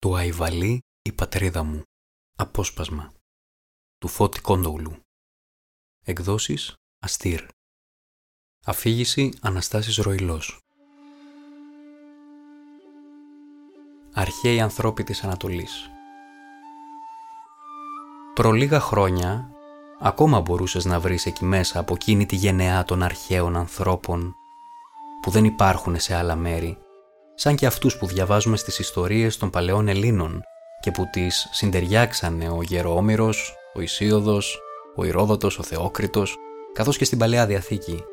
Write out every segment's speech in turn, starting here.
του Αϊβαλή η πατρίδα μου. Απόσπασμα. Του Φώτη Κόντογλου. Εκδόσεις Αστήρ. Αφήγηση Αναστάσης Ροϊλός. Αρχαίοι ανθρώποι της Ανατολής. Προ λίγα χρόνια, ακόμα μπορούσες να βρεις εκεί μέσα από εκείνη τη γενεά των αρχαίων ανθρώπων που δεν υπάρχουν σε άλλα μέρη σαν και αυτούς που διαβάζουμε στις ιστορίες των παλαιών Ελλήνων και που τις συντεριάξανε ο Γερόμυρος, ο Ισίωδος, ο Ηρόδοτος, ο Θεόκριτος, καθώς και στην Παλαιά Διαθήκη.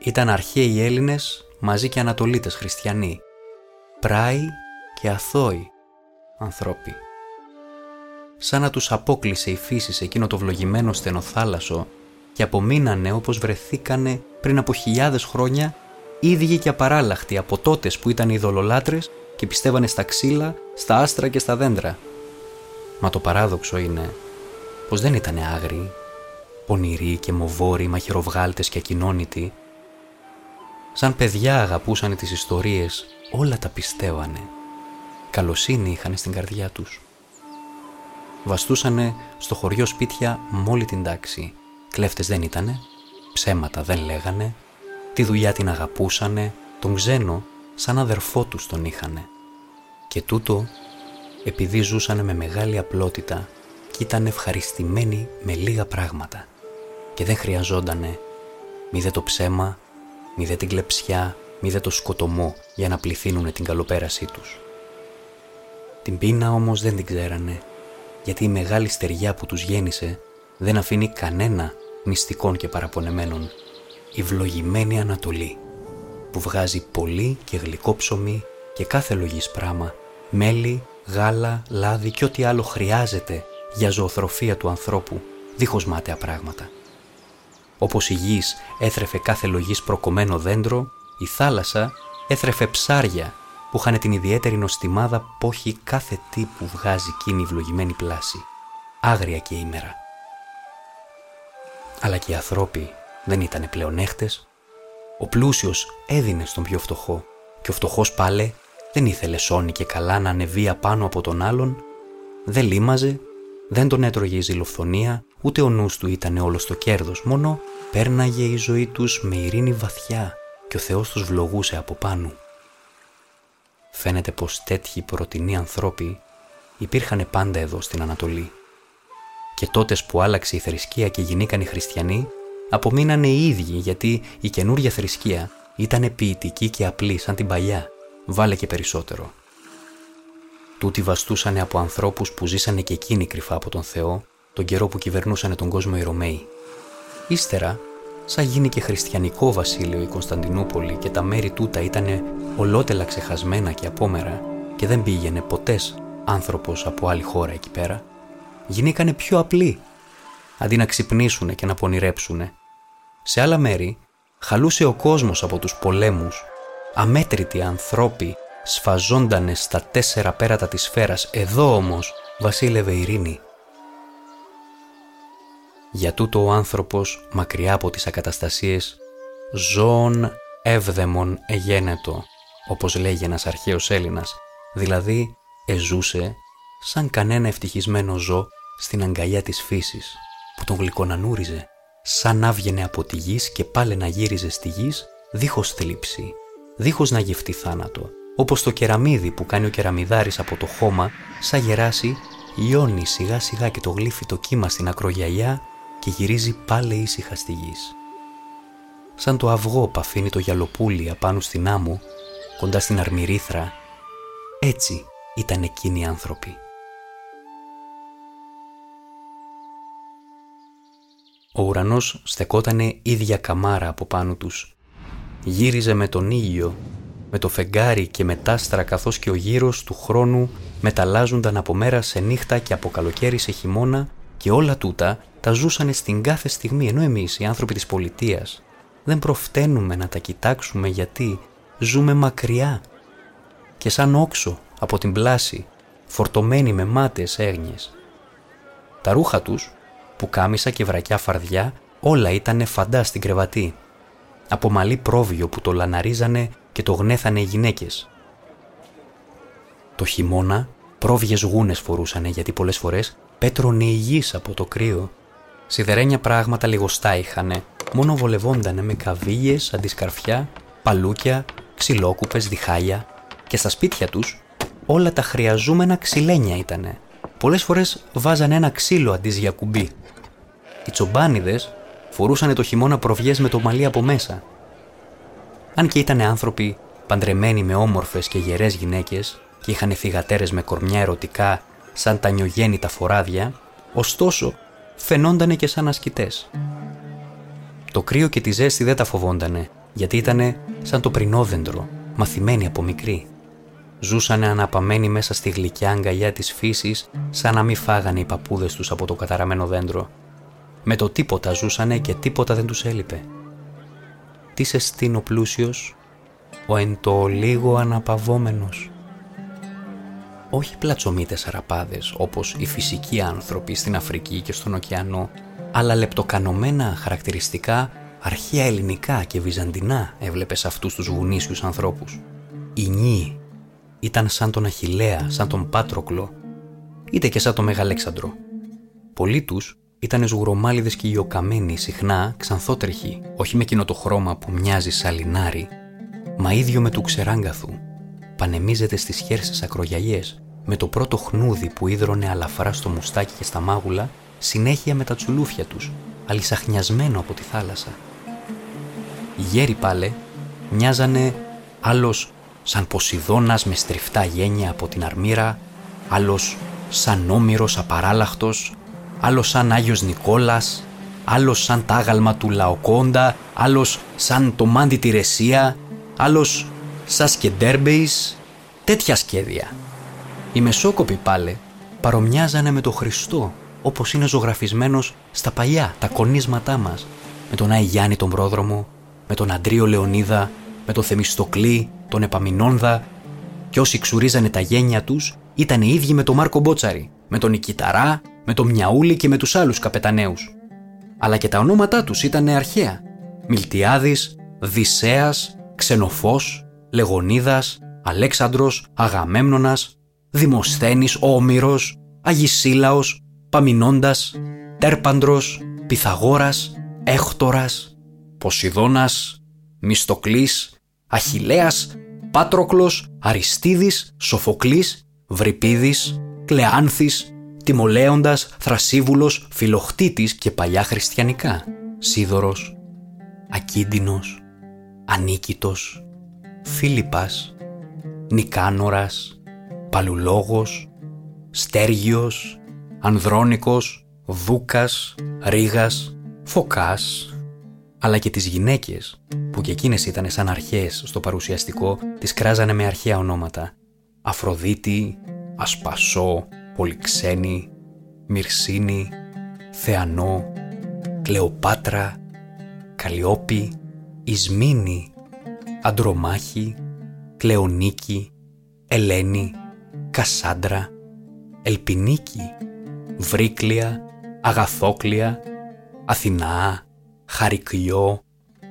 Ήταν αρχαίοι Έλληνες μαζί και Ανατολίτες χριστιανοί, πράοι και αθώοι ανθρώποι. Σαν να τους απόκλεισε η φύση σε εκείνο το βλογημένο στενοθάλασσο και απομείνανε όπως βρεθήκανε πριν από χιλιάδες χρόνια ίδιοι και απαράλλαχτοι από τότες που ήταν ειδωλολάτρες και πιστεύανε στα ξύλα, στα άστρα και στα δέντρα. Μα το παράδοξο είναι πως δεν ήταν άγριοι, πονηροί και μοβόροι, μαχαιροβγάλτες και ακοινώνητοι. Σαν παιδιά αγαπούσαν τις ιστορίες, όλα τα πιστεύανε. Καλοσύνη είχαν στην καρδιά τους. Βαστούσανε στο χωριό σπίτια μόλι την τάξη. Κλέφτες δεν ήτανε, ψέματα δεν λέγανε, Τη δουλειά την αγαπούσανε, τον ξένο σαν αδερφό τους τον είχανε. Και τούτο επειδή ζούσανε με μεγάλη απλότητα και ήταν ευχαριστημένοι με λίγα πράγματα και δεν χρειαζόντανε μη το ψέμα, μη την κλεψιά, μη το σκοτωμό για να πληθύνουνε την καλοπέρασή τους. Την πείνα όμως δεν την ξέρανε γιατί η μεγάλη στεριά που τους γέννησε δεν αφήνει κανένα μυστικών και παραπονεμένων η βλογημένη Ανατολή που βγάζει πολύ και γλυκό ψωμί και κάθε λογής πράμα, μέλι, γάλα, λάδι και ό,τι άλλο χρειάζεται για ζωοθροφία του ανθρώπου, δίχως μάταια πράγματα. Όπως η γης έθρεφε κάθε λογής προκομμένο δέντρο, η θάλασσα έθρεφε ψάρια που είχαν την ιδιαίτερη νοστιμάδα πόχη κάθε τι που βγάζει εκείνη η βλογημένη πλάση, άγρια και ήμερα. Αλλά και οι ανθρώποι δεν ήταν πλεονέχτες. Ο πλούσιος έδινε στον πιο φτωχό και ο φτωχός πάλε δεν ήθελε σώνη και καλά να ανεβεί απάνω από τον άλλον, δεν λίμαζε, δεν τον έτρωγε η ζηλοφθονία, ούτε ο νους του ήταν όλος στο κέρδος, μόνο πέρναγε η ζωή τους με ειρήνη βαθιά και ο Θεός τους βλογούσε από πάνω. Φαίνεται πως τέτοιοι πρωτινοί ανθρώποι υπήρχαν πάντα εδώ στην Ανατολή. Και τότες που άλλαξε η θρησκεία και γινήκαν οι χριστιανοί, απομείνανε οι ίδιοι γιατί η καινούρια θρησκεία ήταν ποιητική και απλή σαν την παλιά, βάλε και περισσότερο. Τούτοι βαστούσανε από ανθρώπους που ζήσανε και εκείνοι κρυφά από τον Θεό τον καιρό που κυβερνούσανε τον κόσμο οι Ρωμαίοι. Ύστερα, σαν γίνει και χριστιανικό βασίλειο η Κωνσταντινούπολη και τα μέρη τούτα ήταν ολότελα ξεχασμένα και απόμερα και δεν πήγαινε ποτές άνθρωπος από άλλη χώρα εκεί πέρα, γινήκανε πιο απλοί αντί να ξυπνήσουν και να πονηρέψουν. Σε άλλα μέρη χαλούσε ο κόσμος από τους πολέμους. Αμέτρητοι ανθρώποι σφαζόντανε στα τέσσερα πέρατα της σφαίρας. Εδώ όμως βασίλευε ειρήνη. Για τούτο ο άνθρωπος, μακριά από τις ακαταστασίες, ζώων έβδεμον εγένετο, όπως λέγει ένας αρχαίος Έλληνας, δηλαδή εζούσε σαν κανένα ευτυχισμένο ζώο στην αγκαλιά της φύσης που τον γλυκονανούριζε, σαν να βγαινε από τη γης και πάλι να γύριζε στη γης, δίχως θλίψη, δίχως να γευτεί θάνατο, όπως το κεραμίδι που κάνει ο κεραμιδάρης από το χώμα, σαν γεράσει, λιώνει σιγά σιγά και το γλύφει το κύμα στην ακρογιαλιά και γυρίζει πάλι ήσυχα στη γης. Σαν το αυγό που αφήνει το γυαλοπούλι απάνω στην άμμο, κοντά στην αρμυρίθρα, έτσι ήταν εκείνοι οι άνθρωποι. Ο ουρανός στεκότανε ίδια καμάρα από πάνω τους. Γύριζε με τον ήλιο, με το φεγγάρι και με τάστρα καθώς και ο γύρος του χρόνου μεταλλάζονταν από μέρα σε νύχτα και από καλοκαίρι σε χειμώνα και όλα τούτα τα ζούσανε στην κάθε στιγμή ενώ εμείς οι άνθρωποι της πολιτείας δεν προφταίνουμε να τα κοιτάξουμε γιατί ζούμε μακριά και σαν όξο από την πλάση φορτωμένοι με μάτες έγνοιες. Τα ρούχα τους που κάμισα και βρακιά φαρδιά όλα ήταν φαντά στην κρεβατή. Από μαλλί πρόβιο που το λαναρίζανε και το γνέθανε οι γυναίκες. Το χειμώνα Πρόβιες γούνες φορούσανε γιατί πολλές φορές πέτρωνε η γης από το κρύο. Σιδερένια πράγματα λιγοστά είχανε, μόνο βολευόντανε με καβίγες, αντισκαρφιά, παλούκια, ξυλόκουπες, διχάλια και στα σπίτια τους όλα τα χρειαζούμενα ξυλένια ήτανε. Πολλές φορές βάζανε ένα ξύλο αντί για κουμπί. Οι τσομπάνιδες φορούσαν το χειμώνα προβιές με το μαλλί από μέσα. Αν και ήταν άνθρωποι παντρεμένοι με όμορφες και γερές γυναίκες και είχαν θυγατέρες με κορμιά ερωτικά σαν τα νιογέννητα φοράδια, ωστόσο φαινόντανε και σαν ασκητές. Το κρύο και τη ζέστη δεν τα φοβόντανε, γιατί ήτανε σαν το πρινόδεντρο, μαθημένοι από μικροί. Ζούσανε αναπαμένοι μέσα στη γλυκιά αγκαλιά της φύσης, σαν να μην φάγανε οι παππούδες τους από το καταραμένο δέντρο. Με το τίποτα ζούσανε και τίποτα δεν τους έλειπε. Τι σε στείνω πλούσιος, ο εν το λίγο αναπαυόμενος. Όχι πλατσομίτες αραπάδες όπως οι φυσικοί άνθρωποι στην Αφρική και στον ωκεανό, αλλά λεπτοκανωμένα χαρακτηριστικά αρχαία ελληνικά και βυζαντινά έβλεπες αυτούς τους γουνίσιους ανθρώπους. Οι νύοι ήταν σαν τον Αχιλέα, σαν τον Πάτροκλο, είτε και σαν τον Μεγαλέξανδρο. Πολλοί τους ήταν σγουρομάλιδες και ιωκαμένοι, συχνά ξανθότρεχοι, όχι με εκείνο το χρώμα που μοιάζει σαλινάρι, μα ίδιο με του ξεράγκαθου. Πανεμίζεται στις χέρσες ακρογιαλιές, με το πρώτο χνούδι που ίδρωνε αλαφρά στο μουστάκι και στα μάγουλα, συνέχεια με τα τσουλούφια τους, αλυσαχνιασμένο από τη θάλασσα. Οι γέροι πάλε μοιάζανε άλλος σαν Ποσειδώνας με στριφτά γένια από την αρμύρα, άλλος σαν Όμηρος απαράλλαχτος, άλλος σαν Άγιος Νικόλας, άλλος σαν τάγαλμα του Λαοκόντα, άλλος σαν το Μάντι τη Ρεσία, άλλος σαν Σκεντέρμπεϊς, τέτοια σχέδια. Οι Μεσόκοποι πάλε παρομοιάζανε με τον Χριστό, όπως είναι ζωγραφισμένος στα παλιά, τα κονίσματά μας, με τον Άι Γιάννη τον Πρόδρομο, με τον Αντρίο Λεωνίδα, με τον Θεμιστοκλή, τον Επαμινόνδα και όσοι ξουρίζανε τα γένια τους ήταν οι ίδιοι με τον Μάρκο Μπότσαρη, με τον Νικηταρά, με τον Μιαούλη και με τους άλλους καπεταναίους. Αλλά και τα ονόματά τους ήταν αρχαία. Μιλτιάδης, Δυσσέας, Ξενοφός, Λεγονίδας, Αλέξανδρος, Αγαμέμνονας, Δημοσθένης, Όμηρος, Αγισίλαος, Παμινώντας, Τέρπαντρος, Πυθαγόρας, Έχτορας, Ποσειδώνας, Μιστοκλής, Αχιλέας, Πάτροκλος, Αριστίδης, Σοφοκλής, Βρυπίδης, Κλεάνθης, Τιμολέοντας, Θρασίβουλος, Φιλοχτήτης και παλιά χριστιανικά, Σίδωρος, Ακίντινος, Ανίκητος, Φίλιππας, Νικάνορας, Παλουλόγος, Στέργιος, Ανδρώνικος, Δούκας, Ρήγας, Φωκάς, αλλά και τις γυναίκες, που και εκείνες ήταν σαν αρχαίες στο παρουσιαστικό, τις κράζανε με αρχαία ονόματα. Αφροδίτη, Ασπασό, Πολυξένη, Μυρσίνη, Θεανό, Κλεοπάτρα, Καλλιόπη, Ισμήνη, Αντρομάχη, Κλεονίκη, Ελένη, Κασάντρα, Ελπινίκη, Βρύκλια, Αγαθόκλια, Αθηνά, Χαρικιό,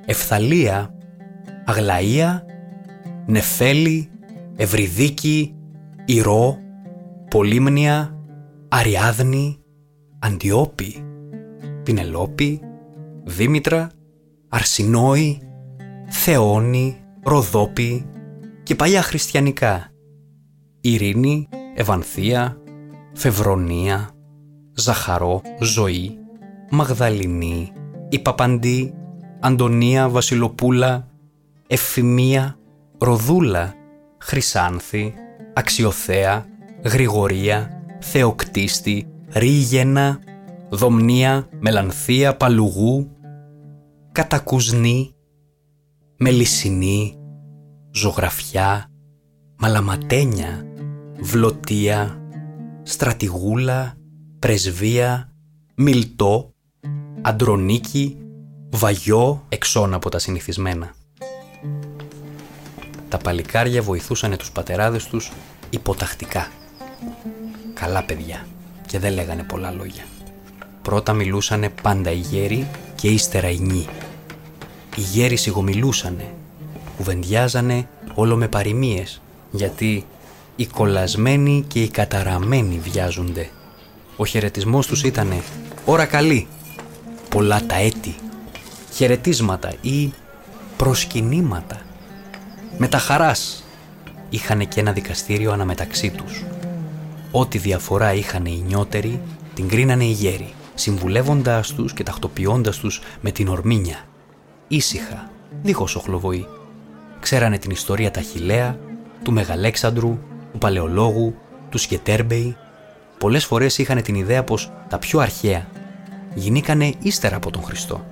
Ευθαλία, Αγλαία, Νεφέλη, Ευρυδίκη, Ηρώ, Πολύμνια, Αριάδνη, Αντιόπη, Πινελόπη, Δήμητρα, Αρσινόη, Θεόνη, Ροδόπη και παλιά χριστιανικά. Ειρήνη, Ευανθία, Φευρονία, Ζαχαρό, Ζωή, Μαγδαληνή, η Παπαντή, Αντωνία, Βασιλοπούλα, Εφημία, Ροδούλα, Χρυσάνθη, Αξιοθέα, Γρηγορία, Θεοκτίστη, Ρίγενα, Δομνία, Μελανθία, Παλουγού, Κατακουσνή, Μελισσινή, Ζωγραφιά, Μαλαματένια, Βλωτία, Στρατηγούλα, Πρεσβεία, Μιλτό, Αντρονίκη, Βαγιό, εξών από τα συνηθισμένα. Τα παλικάρια βοηθούσαν τους πατεράδες τους υποτακτικά. Καλά παιδιά και δεν λέγανε πολλά λόγια. Πρώτα μιλούσανε πάντα οι γέροι και ύστερα οι νοι. Οι γέροι σιγομιλούσανε, κουβεντιάζανε όλο με παροιμίες, γιατί Οι κολλασμένοι και οι καταραμένοι βιάζονται. Ο χαιρετισμός τους ήταν «Ώρα καλή», «Πολλά τα έτη», χαιρετίσματα ή προσκυνήματα. Με τα χαράς είχαν και ένα δικαστήριο αναμεταξύ τους. Ό,τι διαφορά είχαν οι νιώτεροι, την κρίνανε οι γέροι, συμβουλεύοντάς τους και τακτοποιώντας τους με την ορμήνια. Ήσυχα, δίχως οχλοβοή. Ξέρανε την ιστορία τα χιλέα, του Μεγαλέξανδρου, του Παλαιολόγου, του Σκετέρμπεϊ. Πολλές φορές είχαν την ιδέα πως τα πιο αρχαία γινήκανε ύστερα από τον Χριστό.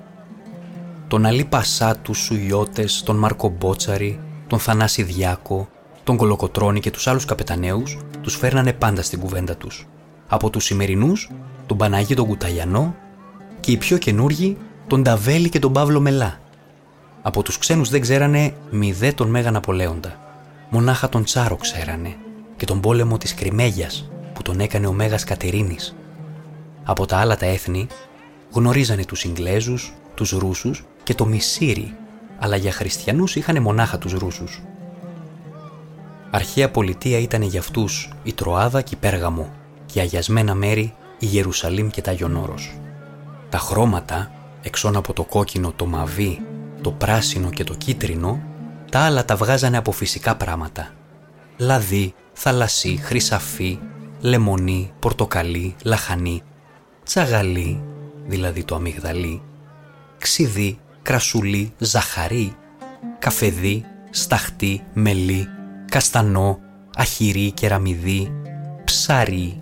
Τον Αλή Πασά, τους Σουιώτες, τον Μάρκο Μπότσαρη, τον Θανάση Διάκο, τον Κολοκοτρώνη και τους άλλους καπεταναίους τους φέρνανε πάντα στην κουβέντα τους. Από τους σημερινούς, τον Παναγί τον Κουταλιανό και οι πιο καινούργοι, τον Ταβέλη και τον Παύλο Μελά. Από τους ξένους δεν ξέρανε μηδέ τον Μέγα Ναπολέοντα. Μονάχα τον Τσάρο ξέρανε και τον πόλεμο της Κρυμέγιας που τον έκανε ο Μέγας Κατερίνης. Από τα άλλα τα έθνη γνωρίζανε τους Ιγγλέζους, τους Ρούσους και το Μισήρι, αλλά για χριστιανούς είχαν μονάχα τους Ρούσους. Αρχαία πολιτεία ήταν για αυτούς η Τροάδα και η Πέργαμο και αγιασμένα μέρη η Ιερουσαλήμ και τα Ιωνόρος. Τα χρώματα, εξών από το κόκκινο, το μαβί, το πράσινο και το κίτρινο, τα άλλα τα βγάζανε από φυσικά πράγματα. Λαδί, θαλασσί, χρυσαφί, λεμονί, πορτοκαλί, λαχανί, τσαγαλί, δηλαδή το αμυγδαλί, ξιδί, κρασουλί, ζαχαρί, καφεδί, σταχτί, μελί, καστανό, αχυρί, κεραμιδί, ψάρι,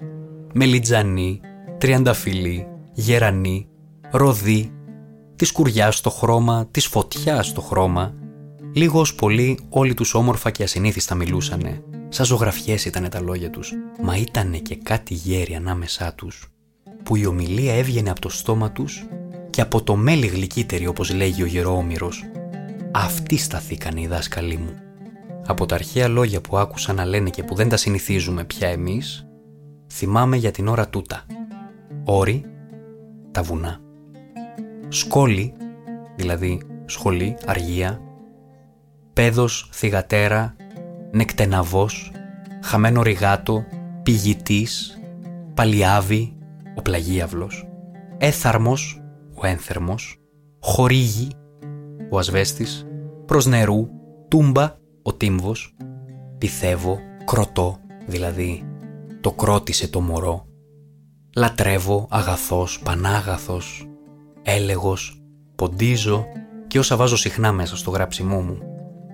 μελιτζανί, τριανταφυλλί, γερανί, ροδί, της κουριάς στο χρώμα, της φωτιάς στο χρώμα. Λίγος πολύ όλοι τους όμορφα και ασυνήθιστα μιλούσανε. Σαν ζωγραφιές ήταν τα λόγια τους, μα ήτανε και κάτι γέρι ανάμεσά τους, που η ομιλία έβγαινε από το στόμα τους και από το μέλι γλυκύτερη όπως λέγει ο Γερόμυρος. Αυτοί σταθήκανε οι δάσκαλοι μου. Από τα αρχαία λόγια που άκουσα να λένε και που δεν τα συνηθίζουμε πια εμείς, θυμάμαι για την ώρα τούτα. Όρη, τα βουνά. Σκόλη, δηλαδή σχολή, αργία. Πέδος, θυγατέρα, νεκτεναβός, χαμένο ριγάτο, πηγητής, παλιάβη, ο πλαγίαυλος, έθαρμος, ο ένθερμος, χορήγη, ο ασβέστης, προς νερού, τούμπα, ο τύμβος, πηθεύω, κροτώ, δηλαδή το κρότησε το μωρό, λατρεύω, αγαθός, πανάγαθος, έλεγος, ποντίζω και όσα βάζω συχνά μέσα στο γράψιμό μου.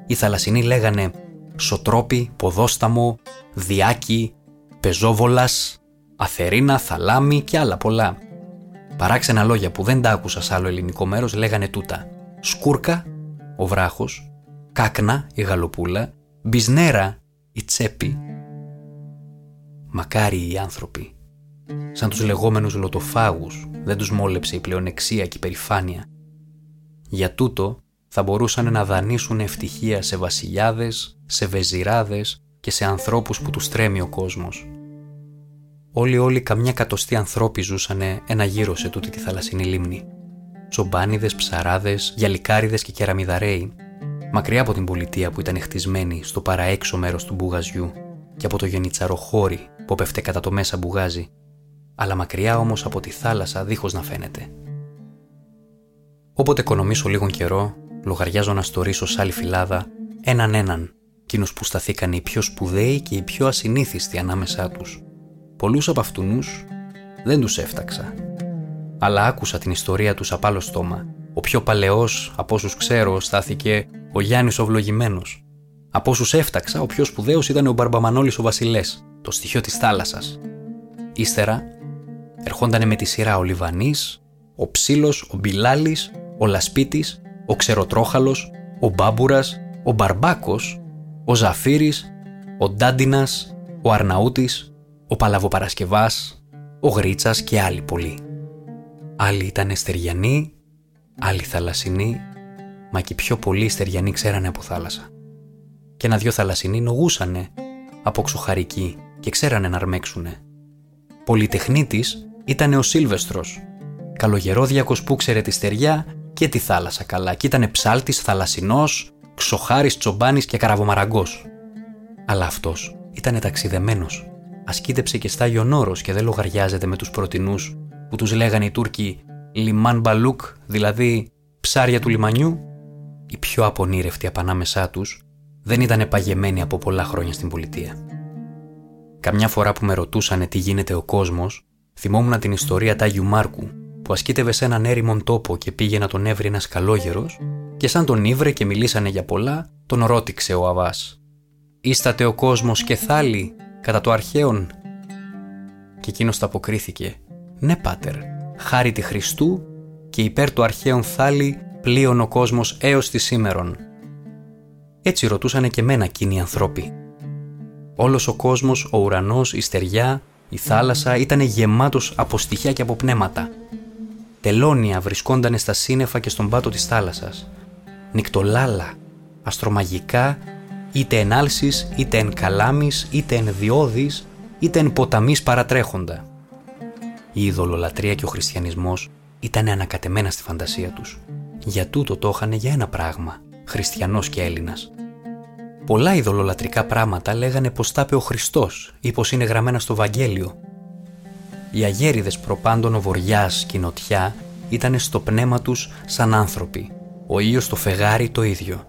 Οι θαλασσινοί λέγανε σωτρόπι, ποδόσταμο, διάκι, πεζόβολας, αθερίνα, θαλάμι και άλλα πολλά. Παράξενα λόγια που δεν τα άκουσα σε άλλο ελληνικό μέρος λέγανε τούτα. Σκούρκα, ο βράχος, κάκνα, η γαλοπούλα, μπισνέρα, η τσέπη. Μακάρι οι άνθρωποι. Σαν τους λεγόμενους λοτοφάγους δεν τους μόλεψε η πλεονεξία και η περηφάνεια. Για τούτο θα μπορούσαν να δανείσουν ευτυχία σε βασιλιάδες, σε βεζιράδες και σε ανθρώπους που τους τρέμει ο κόσμος. Όλοι όλοι καμιά κατοστή ανθρώποι ζούσανε ένα γύρο σε τούτη τη θαλασσινή λίμνη. Τσομπάνιδες, ψαράδες, γυαλικάριδες και κεραμιδαρέοι, μακριά από την πολιτεία που ήταν χτισμένη στο παραέξω μέρος του μπουγαζιού και από το γενιτσαροχώρι που πέφτε κατά το μέσα μπουγάζι, αλλά μακριά όμως από τη θάλασσα δίχως να φαίνεται. Όποτε οικονομήσω λίγον καιρό, λογαριάζω να στορίσω σ' άλλη φυλάδα έναν έναν, εκείνους που σταθήκαν οι πιο σπουδαίοι και οι πιο ασυνήθιστοι ανάμεσά τους. Πολλούς από αυτουνούς δεν τους έφταξα. Αλλά άκουσα την ιστορία τους απ' άλλο στόμα. Ο πιο παλαιός από όσους ξέρω στάθηκε ο Γιάννης ο Βλογημένος. Από όσους έφταξα, ο πιο σπουδαίος ήταν ο Μπαρμπαμανόλης ο Βασιλές, το στοιχείο της θάλασσας. Ύστερα ερχόντανε με τη σειρά ο Λιβανής, ο Ψήλος, ο Μπιλάλης, ο Λασπίτης, ο Ξεροτρόχαλος, ο Μπάμπουρας, ο Μπαρμπάκος, ο Ζαφύρης, ο Ντάντινας, ο Αρναούτης, ο Παλαβοπαρασκευάς, ο Γρίτσας και άλλοι πολλοί. Άλλοι ήταν στεριανοί, άλλοι θαλασσινοί, μα και πιο πολλοί στεριανοί ξέρανε από θάλασσα. Και ένα δυο θαλασσινοί νογούσανε από ξοχαρικοί και ξέρανε να αρμέξουνε. Πολυτεχνίτης ήταν ο Σίλβεστρος, καλογερόδιακος που ξέρε τη στεριά και τη θάλασσα καλά και ήταν ψάλτης, θαλασσινός, ξοχάρης, τσομπάνης και καραβομαραγκός. Αλλά αυτός ήταν ταξιδεμένος. Ασκήτεψε και στα Ιωνόρος και δεν λογαριάζεται με τους πρωτινούς που τους λέγανε οι Τούρκοι «Λιμάν Μπαλούκ», δηλαδή «ψάρια του λιμανιού». Οι πιο απονήρευτοι απ' ανάμεσά τους δεν ήταν παγεμένοι από πολλά χρόνια στην πολιτεία. Καμιά φορά που με ρωτούσανε τι γίνεται ο κόσμος, θυμόμουν την ιστορία Τάγιου Μάρκου που ασκήτευε σε έναν έρημον τόπο και πήγε να τον έβρει ένας καλόγερος και σαν τον ήβρε και μιλήσανε για πολλά, τον ρώτηξε ο Αβάς. Ήστατε ο κόσμος και θάλη κατά το αρχαίον. Και εκείνος τα αποκρίθηκε. Ναι, πάτερ, χάρη τη Χριστού και υπέρ του αρχαίων θάλη πλοίων ο κόσμος έως τη σήμερον. Έτσι ρωτούσανε και μένα εκείνοι οι ανθρώποι. Όλος ο κόσμος, ο ουρανός, η στεριά, η θάλασσα ήταν γεμάτος από στοιχεία και από πνεύματα τελώνια βρισκόντανε στα σύννεφα και στον πάτο της θάλασσας. Νικτολάλα, αστρομαγικά, είτε εν άλσης, είτε εν καλάμης, είτε εν διόδης, είτε εν ποταμής παρατρέχοντα. Η ειδωλολατρία και ο χριστιανισμός ήταν ανακατεμένα στη φαντασία τους. Για τούτο το είχαν για ένα πράγμα, χριστιανός και Έλληνας. Πολλά ειδωλολατρικά πράγματα λέγανε πως τα είπε ο Χριστός ή πως είναι γραμμένα στο Βαγγέλιο οι αγέριδες προπάντων ο βοριάς και η νοτιά ήταν στο πνεύμα τους σαν άνθρωποι. Ο ήλιος στο φεγάρι το ίδιο.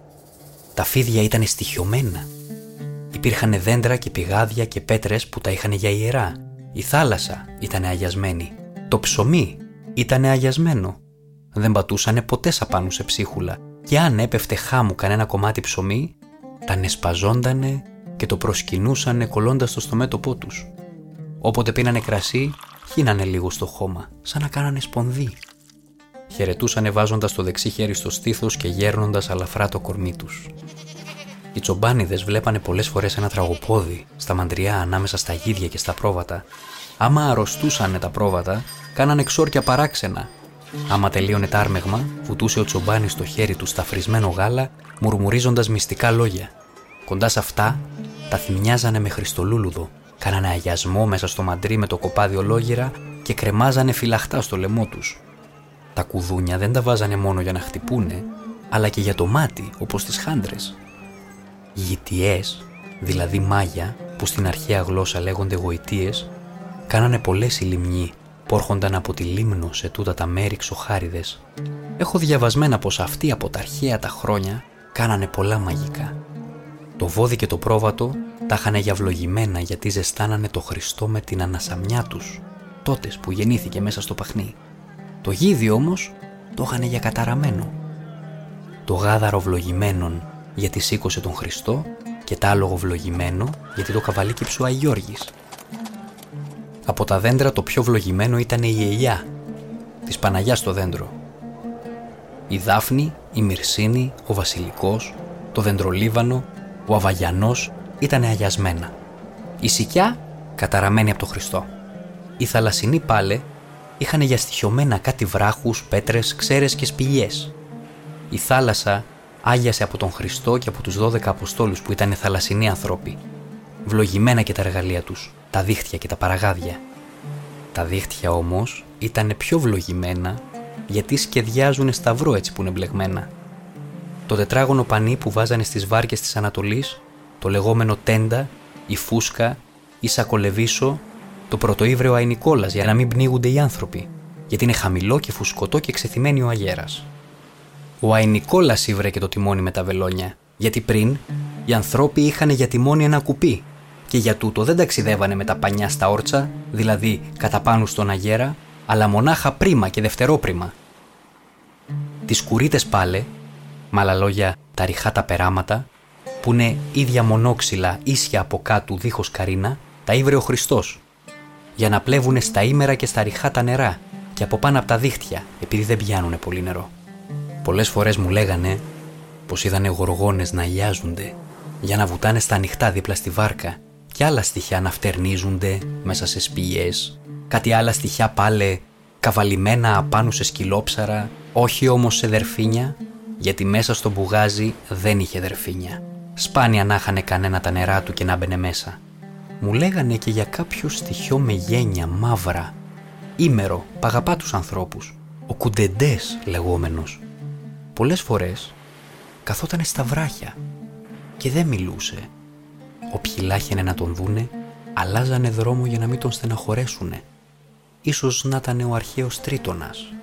Τα φίδια ήταν στοιχειωμένα. Υπήρχαν δέντρα και πηγάδια και πέτρες που τα είχαν για ιερά. Η θάλασσα ήταν αγιασμένη. Το ψωμί ήταν αγιασμένο. Δεν πατούσανε ποτέ σαπάνου σε ψίχουλα και αν έπεφτε χάμου κανένα κομμάτι ψωμί, τα νεσπαζόντανε και το προσκυνούσανε κολλώντας το στο μέτωπό τους. Όποτε πίνανε κρασί, χύνανε λίγο στο χώμα, σαν να κάνανε σπονδί. Χαιρετούσανε βάζοντας το δεξί χέρι στο στήθος και γέρνοντας αλαφρά το κορμί τους. Οι τσομπάνιδες βλέπανε πολλές φορές ένα τραγοπόδι στα μαντριά ανάμεσα στα γίδια και στα πρόβατα. Άμα αρρωστούσανε τα πρόβατα, κάνανε ξόρκια παράξενα. Άμα τελείωνε το άρμεγμα, βουτούσε ο τσομπάνι στο χέρι του σταφρισμένο γάλα, μουρμουρίζοντας μυστικά λόγια. Κοντά σε αυτά, τα θυμιάζανε με χριστολούλουδο Κάνανε αγιασμό μέσα στο μαντρί με το κοπάδι ολόγυρα και κρεμάζανε φυλαχτά στο λαιμό τους. Τα κουδούνια δεν τα βάζανε μόνο για να χτυπούνε, αλλά και για το μάτι, όπως τις χάντρες. Γητιές, δηλαδή μάγια, που στην αρχαία γλώσσα λέγονται γοητείες, κάνανε πολλές ηλιμνοί που έρχονταν από τη Λίμνο σε τούτα τα μέρη ξοχάριδες. Έχω διαβασμένα πως αυτοί από τα αρχαία τα χρόνια κάνανε πολλά μαγικά. Το βόδι και το πρόβατο τα είχαν για βλογημένα γιατί ζεστάνανε το Χριστό με την ανασαμιά τους, τότες που γεννήθηκε μέσα στο παχνί. Το γίδι όμως το είχαν για καταραμένο. Το γάδαρο βλογημένον γιατί σήκωσε τον Χριστό και τ' άλογο βλογημένο γιατί το καβαλί ο Αγιώργης. Από τα δέντρα το πιο βλογημένο ήταν η ελιά, της Παναγιάς στο δέντρο. Η Δάφνη, η Μυρσίνη, ο Βασιλικός, το δεντρολίβανο, ο Αβαγιανός ήταν αγιασμένα. Η σικιά καταραμένη από το Χριστό. Οι θαλασσινοί πάλε είχαν για στοιχειωμένα κάτι βράχους, πέτρες, ξέρες και σπηλιές. Η θάλασσα άγιασε από τον Χριστό και από τους 12 Αποστόλους που ήταν θαλασσινοί άνθρωποι. Βλογημένα και τα εργαλεία τους, τα δίχτυα και τα παραγάδια. Τα δίχτυα όμως ήταν πιο βλογημένα γιατί σχεδιάζουν σταυρό έτσι που είναι μπλεγμένα. Το τετράγωνο πανί που βάζανε στις βάρκες της Ανατολής το λεγόμενο τέντα, η φούσκα, η σακολεβίσο, το πρωτοίβρεο Αϊνικόλα για να μην πνίγονται οι άνθρωποι, γιατί είναι χαμηλό και φουσκωτό και ξεθυμένει ο αγέρας. Ο Αϊνικόλα ήβρε και το τιμόνι με τα βελόνια, γιατί πριν οι ανθρώποι είχαν για τιμόνι ένα κουπί και για τούτο δεν ταξιδεύανε με τα πανιά στα όρτσα, δηλαδή κατά πάνω στον αγέρα, αλλά μονάχα πρίμα και δευτερόπριμα. Τις κουρίτες πάλε, με άλλα λόγια τα ριχά τα περάματα, που είναι ίδια μονόξυλα ίσια από κάτω δίχως καρίνα, τα ήβρε ο Χριστός, για να πλεύουνε στα ήμερα και στα ριχά τα νερά και από πάνω από τα δίχτυα, επειδή δεν πιάνουνε πολύ νερό. Πολλές φορές μου λέγανε πως είδανε γοργόνες να λιάζονται για να βουτάνε στα ανοιχτά δίπλα στη βάρκα και άλλα στοιχιά να φτερνίζονται μέσα σε σπηλιές, κάτι άλλα στοιχιά πάλε καβαλημένα απάνω σε σκυλόψαρα, όχι όμως σε δερφίνια, γιατί μέσα στο μπουγάζι δεν είχε δερφίνια. Σπάνια να είχανε κανένα τα νερά του και να μπαινε μέσα. Μου λέγανε και για κάποιο στοιχείο με γένια μαύρα. Ήμερο, παγαπά τους ανθρώπους. Ο κουντεντές λεγόμενος. Πολλές φορές καθότανε στα βράχια και δεν μιλούσε. όποιοι λάχαινε να τον δούνε, αλλάζανε δρόμο για να μην τον στεναχωρέσουνε. Ίσως να ήταν ο αρχαίος Τρίτονας.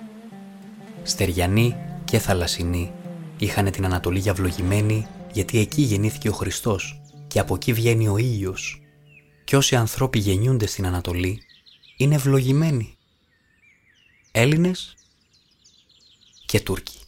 Στεριανοί και θαλασσινοί είχαν την Ανατολή για βλογημένη γιατί εκεί γεννήθηκε ο Χριστός και από εκεί βγαίνει ο ήλιος. Και όσοι ανθρώποι γεννιούνται στην Ανατολή είναι ευλογημένοι. Έλληνες και Τούρκοι.